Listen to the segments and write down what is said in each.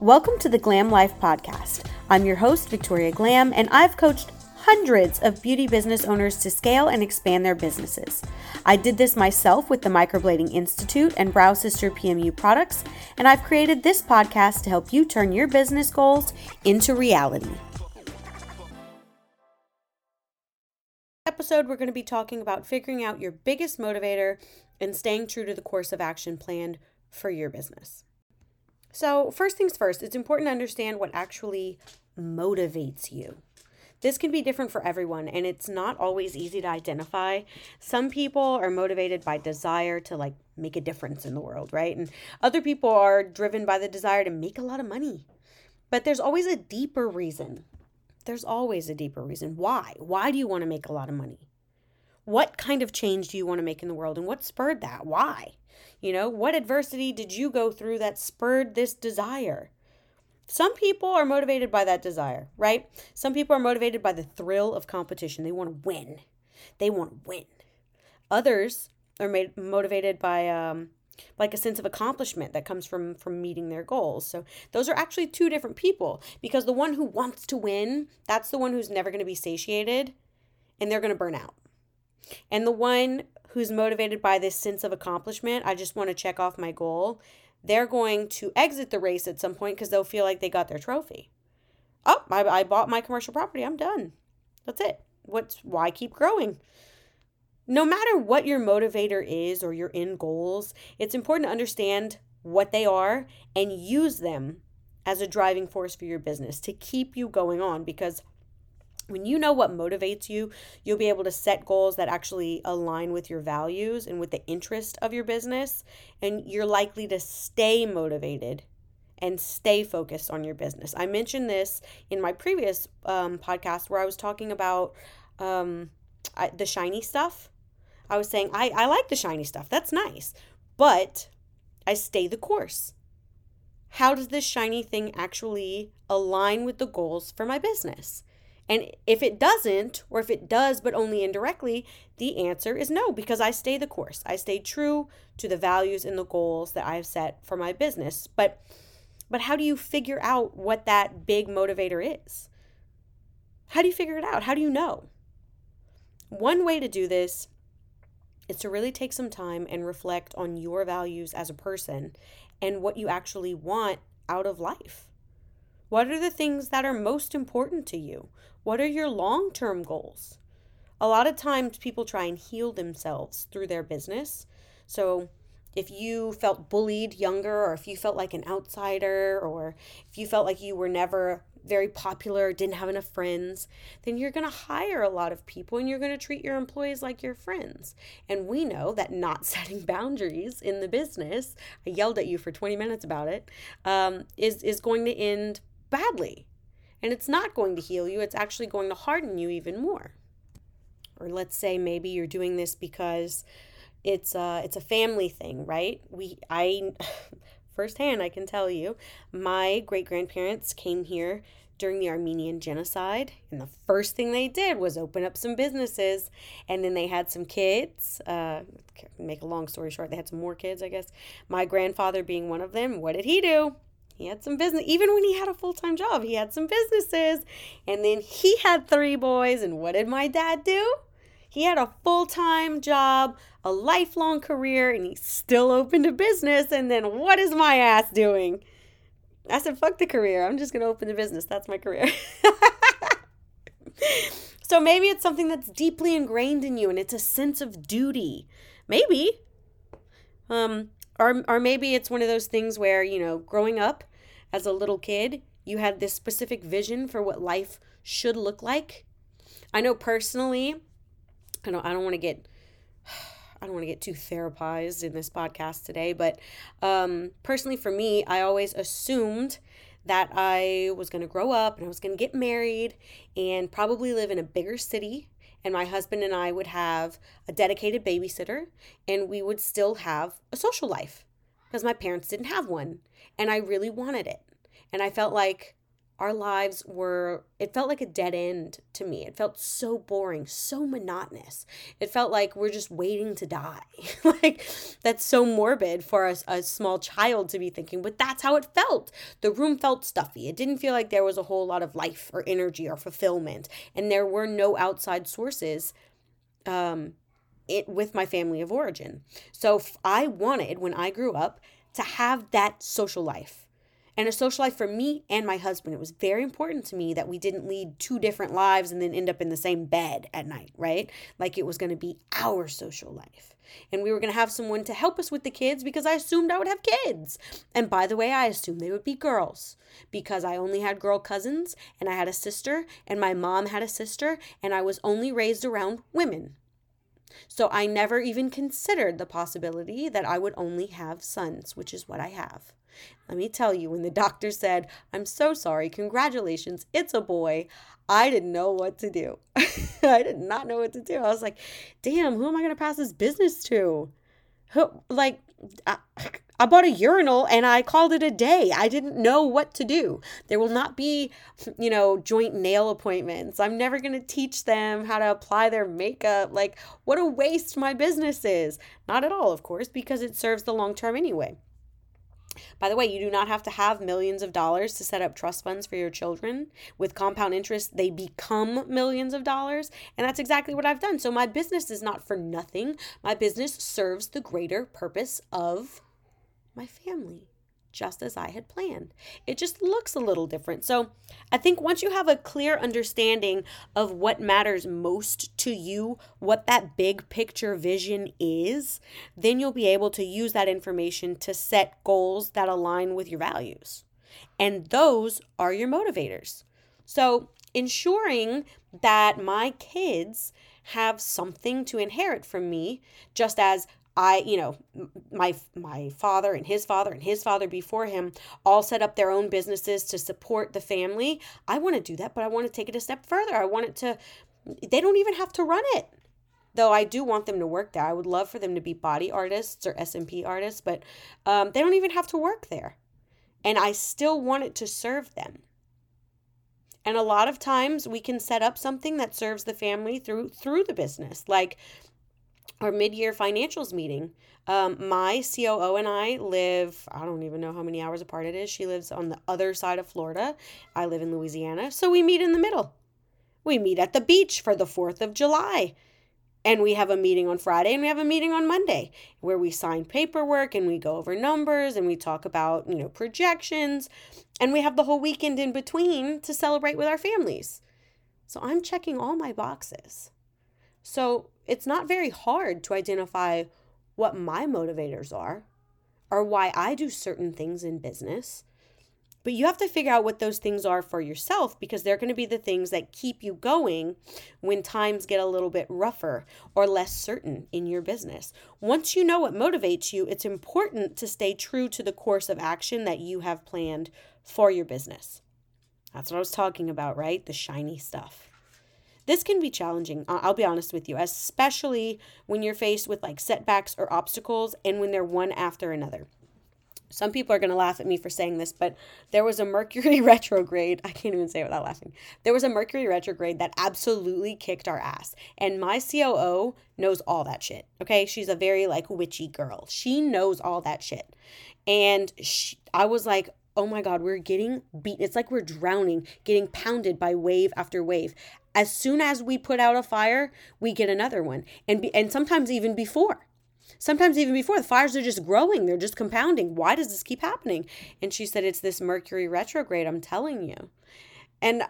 Welcome to the Glam Life Podcast. I'm your host, Victoria Glam, and I've coached hundreds of beauty business owners to scale and expand their businesses. I did this myself with the Microblading Institute and Brow Sister PMU products, and I've created this podcast to help you turn your business goals into reality. Episode, we're going to be talking about figuring out your biggest motivator and staying true to the course of action planned for your business. So, first things first, it's important to understand what actually motivates you. This can be different for everyone, and it's not always easy to identify. Some people are motivated by desire to like make a difference in the world, right? And other people are driven by the desire to make a lot of money. But there's always a deeper reason. There's always a deeper reason. Why? Why do you want to make a lot of money? What kind of change do you want to make in the world, and what spurred that? Why? You know, what adversity did you go through that spurred this desire? Some people are motivated by that desire, right? Some people are motivated by the thrill of competition. They want to win. They want to win. Others are made, motivated by um, like a sense of accomplishment that comes from from meeting their goals. So those are actually two different people because the one who wants to win, that's the one who's never going to be satiated and they're going to burn out. And the one who's motivated by this sense of accomplishment, I just want to check off my goal, they're going to exit the race at some point because they'll feel like they got their trophy. Oh, I, I bought my commercial property. I'm done. That's it. What's why keep growing? No matter what your motivator is or your end goals, it's important to understand what they are and use them as a driving force for your business to keep you going on because when you know what motivates you, you'll be able to set goals that actually align with your values and with the interest of your business. And you're likely to stay motivated and stay focused on your business. I mentioned this in my previous um, podcast where I was talking about um, I, the shiny stuff. I was saying, I, I like the shiny stuff. That's nice. But I stay the course. How does this shiny thing actually align with the goals for my business? And if it doesn't, or if it does but only indirectly, the answer is no, because I stay the course. I stay true to the values and the goals that I've set for my business. But but how do you figure out what that big motivator is? How do you figure it out? How do you know? One way to do this is to really take some time and reflect on your values as a person and what you actually want out of life. What are the things that are most important to you? What are your long term goals? A lot of times people try and heal themselves through their business. So, if you felt bullied younger, or if you felt like an outsider, or if you felt like you were never very popular, didn't have enough friends, then you're going to hire a lot of people and you're going to treat your employees like your friends. And we know that not setting boundaries in the business, I yelled at you for 20 minutes about it, um, is is going to end badly. And it's not going to heal you, it's actually going to harden you even more. Or let's say maybe you're doing this because it's a, it's a family thing, right? We I firsthand I can tell you, my great grandparents came here during the Armenian genocide, and the first thing they did was open up some businesses, and then they had some kids. Uh, make a long story short, they had some more kids, I guess. My grandfather being one of them. What did he do? He had some business, even when he had a full time job, he had some businesses. And then he had three boys. And what did my dad do? He had a full time job, a lifelong career, and he still opened a business. And then what is my ass doing? I said, fuck the career. I'm just going to open the business. That's my career. so maybe it's something that's deeply ingrained in you and it's a sense of duty. Maybe. Um, or, or maybe it's one of those things where, you know, growing up as a little kid, you had this specific vision for what life should look like. I know personally, I don't I don't want to get I don't want to get too therapized in this podcast today, but um, personally for me, I always assumed that I was going to grow up and I was going to get married and probably live in a bigger city and my husband and I would have a dedicated babysitter and we would still have a social life because my parents didn't have one and I really wanted it. And I felt like our lives were it felt like a dead end to me. It felt so boring so monotonous. It felt like we're just waiting to die. Like that's so morbid for a, a small child to be thinking but that's how it felt. The room felt stuffy. It didn't feel like there was a whole lot of life or energy or fulfillment and there were no outside sources um it with my family of origin. So i wanted when i grew up to have that social life and a social life for me and my husband. It was very important to me that we didn't lead two different lives and then end up in the same bed at night, right? Like it was going to be our social life. And we were going to have someone to help us with the kids because I assumed I would have kids. And by the way, I assumed they would be girls because I only had girl cousins and I had a sister and my mom had a sister and I was only raised around women. So I never even considered the possibility that I would only have sons, which is what I have. Let me tell you, when the doctor said, I'm so sorry, congratulations, it's a boy, I didn't know what to do. I did not know what to do. I was like, damn, who am I going to pass this business to? Who, like, I, I bought a urinal and I called it a day. I didn't know what to do. There will not be, you know, joint nail appointments. I'm never going to teach them how to apply their makeup. Like, what a waste my business is. Not at all, of course, because it serves the long term anyway. By the way, you do not have to have millions of dollars to set up trust funds for your children. With compound interest, they become millions of dollars. And that's exactly what I've done. So my business is not for nothing. My business serves the greater purpose of my family just as I had planned. It just looks a little different. So I think once you have a clear understanding of what matters most to you, what that big picture vision is, then you'll be able to use that information to set goals that align with your values. And those are your motivators. So ensuring that my kids have something to inherit from me, just as I, you know, my my father and his father and his father before him all set up their own businesses to support the family. I want to do that, but I want to take it a step further. I want it to they don't even have to run it. Though I do want them to work there. I would love for them to be body artists or SMP artists, but um, they don't even have to work there. And I still want it to serve them. And a lot of times we can set up something that serves the family through through the business. Like our mid-year financials meeting. Um, my COO and I live, I don't even know how many hours apart it is. She lives on the other side of Florida. I live in Louisiana. So we meet in the middle. We meet at the beach for the 4th of July. And we have a meeting on Friday and we have a meeting on Monday where we sign paperwork and we go over numbers and we talk about, you know, projections. And we have the whole weekend in between to celebrate with our families. So I'm checking all my boxes. So it's not very hard to identify what my motivators are or why I do certain things in business. But you have to figure out what those things are for yourself because they're going to be the things that keep you going when times get a little bit rougher or less certain in your business. Once you know what motivates you, it's important to stay true to the course of action that you have planned for your business. That's what I was talking about, right? The shiny stuff. This can be challenging, I'll be honest with you, especially when you're faced with like setbacks or obstacles and when they're one after another. Some people are going to laugh at me for saying this, but there was a Mercury retrograde. I can't even say it without laughing. There was a Mercury retrograde that absolutely kicked our ass. And my COO knows all that shit. Okay. She's a very like witchy girl. She knows all that shit. And she, I was like, oh my God, we're getting beaten. It's like we're drowning, getting pounded by wave after wave as soon as we put out a fire, we get another one. And be, and sometimes even before. Sometimes even before the fires are just growing, they're just compounding. Why does this keep happening? And she said it's this Mercury retrograde, I'm telling you. And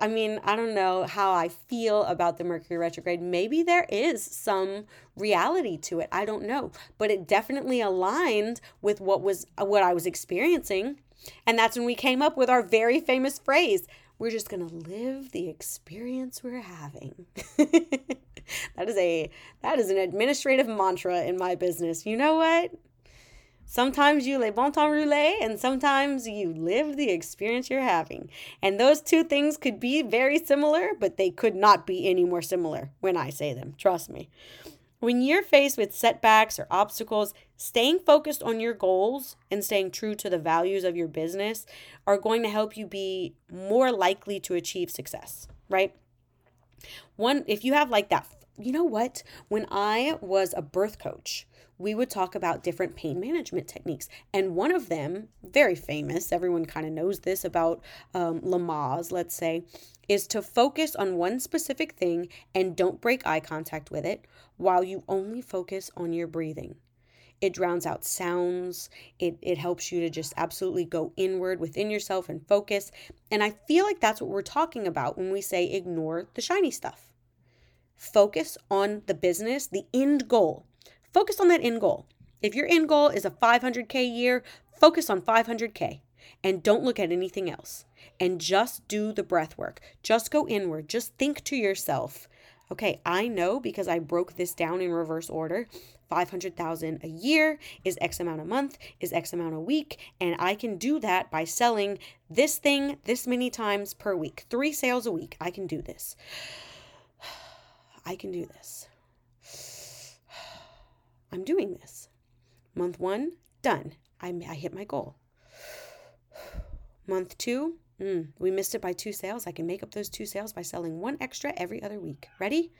I mean, I don't know how I feel about the Mercury retrograde. Maybe there is some reality to it. I don't know, but it definitely aligned with what was what I was experiencing. And that's when we came up with our very famous phrase, we're just going to live the experience we're having. that is a that is an administrative mantra in my business. You know what? Sometimes you le bon temps roulé, and sometimes you live the experience you're having. And those two things could be very similar, but they could not be any more similar when I say them. Trust me. When you're faced with setbacks or obstacles, staying focused on your goals and staying true to the values of your business are going to help you be more likely to achieve success, right? One, if you have like that, you know what? When I was a birth coach, we would talk about different pain management techniques. And one of them, very famous, everyone kind of knows this about um, Lamaze, let's say, is to focus on one specific thing and don't break eye contact with it while you only focus on your breathing. It drowns out sounds. It, it helps you to just absolutely go inward within yourself and focus. And I feel like that's what we're talking about when we say ignore the shiny stuff. Focus on the business, the end goal. Focus on that end goal. If your end goal is a 500K year, focus on 500K and don't look at anything else. And just do the breath work. Just go inward. Just think to yourself, okay, I know because I broke this down in reverse order. 500,000 a year is X amount a month, is X amount a week, and I can do that by selling this thing this many times per week. 3 sales a week. I can do this. I can do this. I'm doing this. Month one, done. I, I hit my goal. Month two, mm, we missed it by two sales. I can make up those two sales by selling one extra every other week. Ready?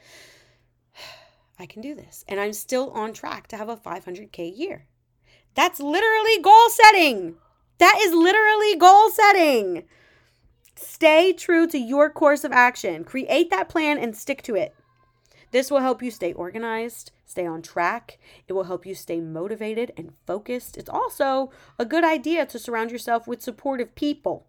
I can do this. And I'm still on track to have a 500K year. That's literally goal setting. That is literally goal setting. Stay true to your course of action. Create that plan and stick to it. This will help you stay organized, stay on track. It will help you stay motivated and focused. It's also a good idea to surround yourself with supportive people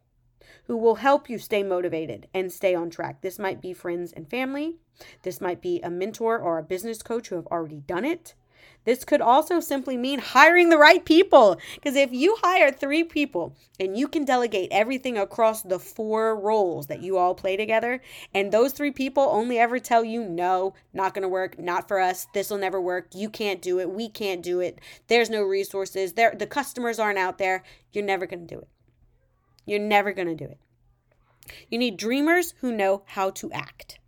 who will help you stay motivated and stay on track. This might be friends and family. This might be a mentor or a business coach who have already done it. This could also simply mean hiring the right people. Because if you hire three people and you can delegate everything across the four roles that you all play together, and those three people only ever tell you, no, not going to work, not for us, this will never work, you can't do it, we can't do it, there's no resources, there, the customers aren't out there, you're never going to do it. You're never going to do it. You need dreamers who know how to act.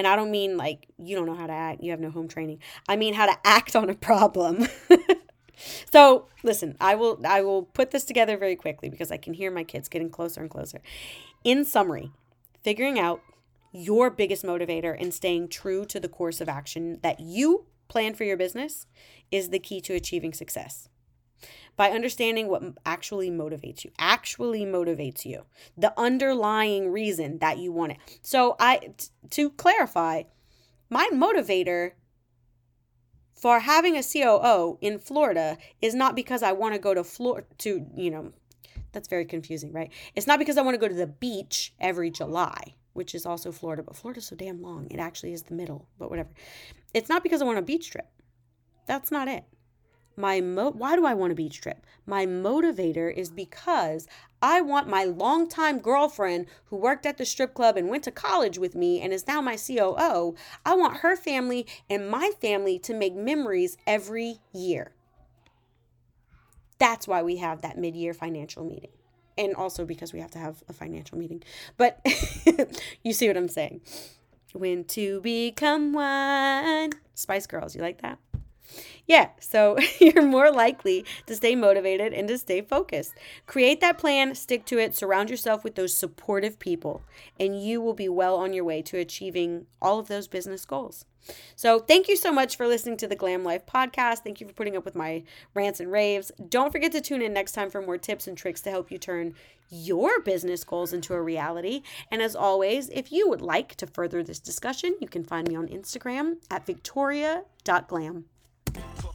And I don't mean like you don't know how to act, you have no home training. I mean how to act on a problem. so, listen, I will I will put this together very quickly because I can hear my kids getting closer and closer. In summary, figuring out your biggest motivator and staying true to the course of action that you plan for your business is the key to achieving success by understanding what actually motivates you actually motivates you the underlying reason that you want it so i t- to clarify my motivator for having a COO in Florida is not because I want to go to Florida to, you know, that's very confusing, right? It's not because I want to go to the beach every July, which is also Florida, but Florida's so damn long. It actually is the middle, but whatever. It's not because I want a beach trip. That's not it. My mo- why do I want a beach trip? My motivator is because I want my longtime girlfriend who worked at the strip club and went to college with me and is now my COO. I want her family and my family to make memories every year. That's why we have that mid year financial meeting. And also because we have to have a financial meeting. But you see what I'm saying. When two become one. Spice Girls, you like that? Yeah, so you're more likely to stay motivated and to stay focused. Create that plan, stick to it, surround yourself with those supportive people, and you will be well on your way to achieving all of those business goals. So, thank you so much for listening to the Glam Life podcast. Thank you for putting up with my rants and raves. Don't forget to tune in next time for more tips and tricks to help you turn your business goals into a reality. And as always, if you would like to further this discussion, you can find me on Instagram at victoria.glam. Fuck.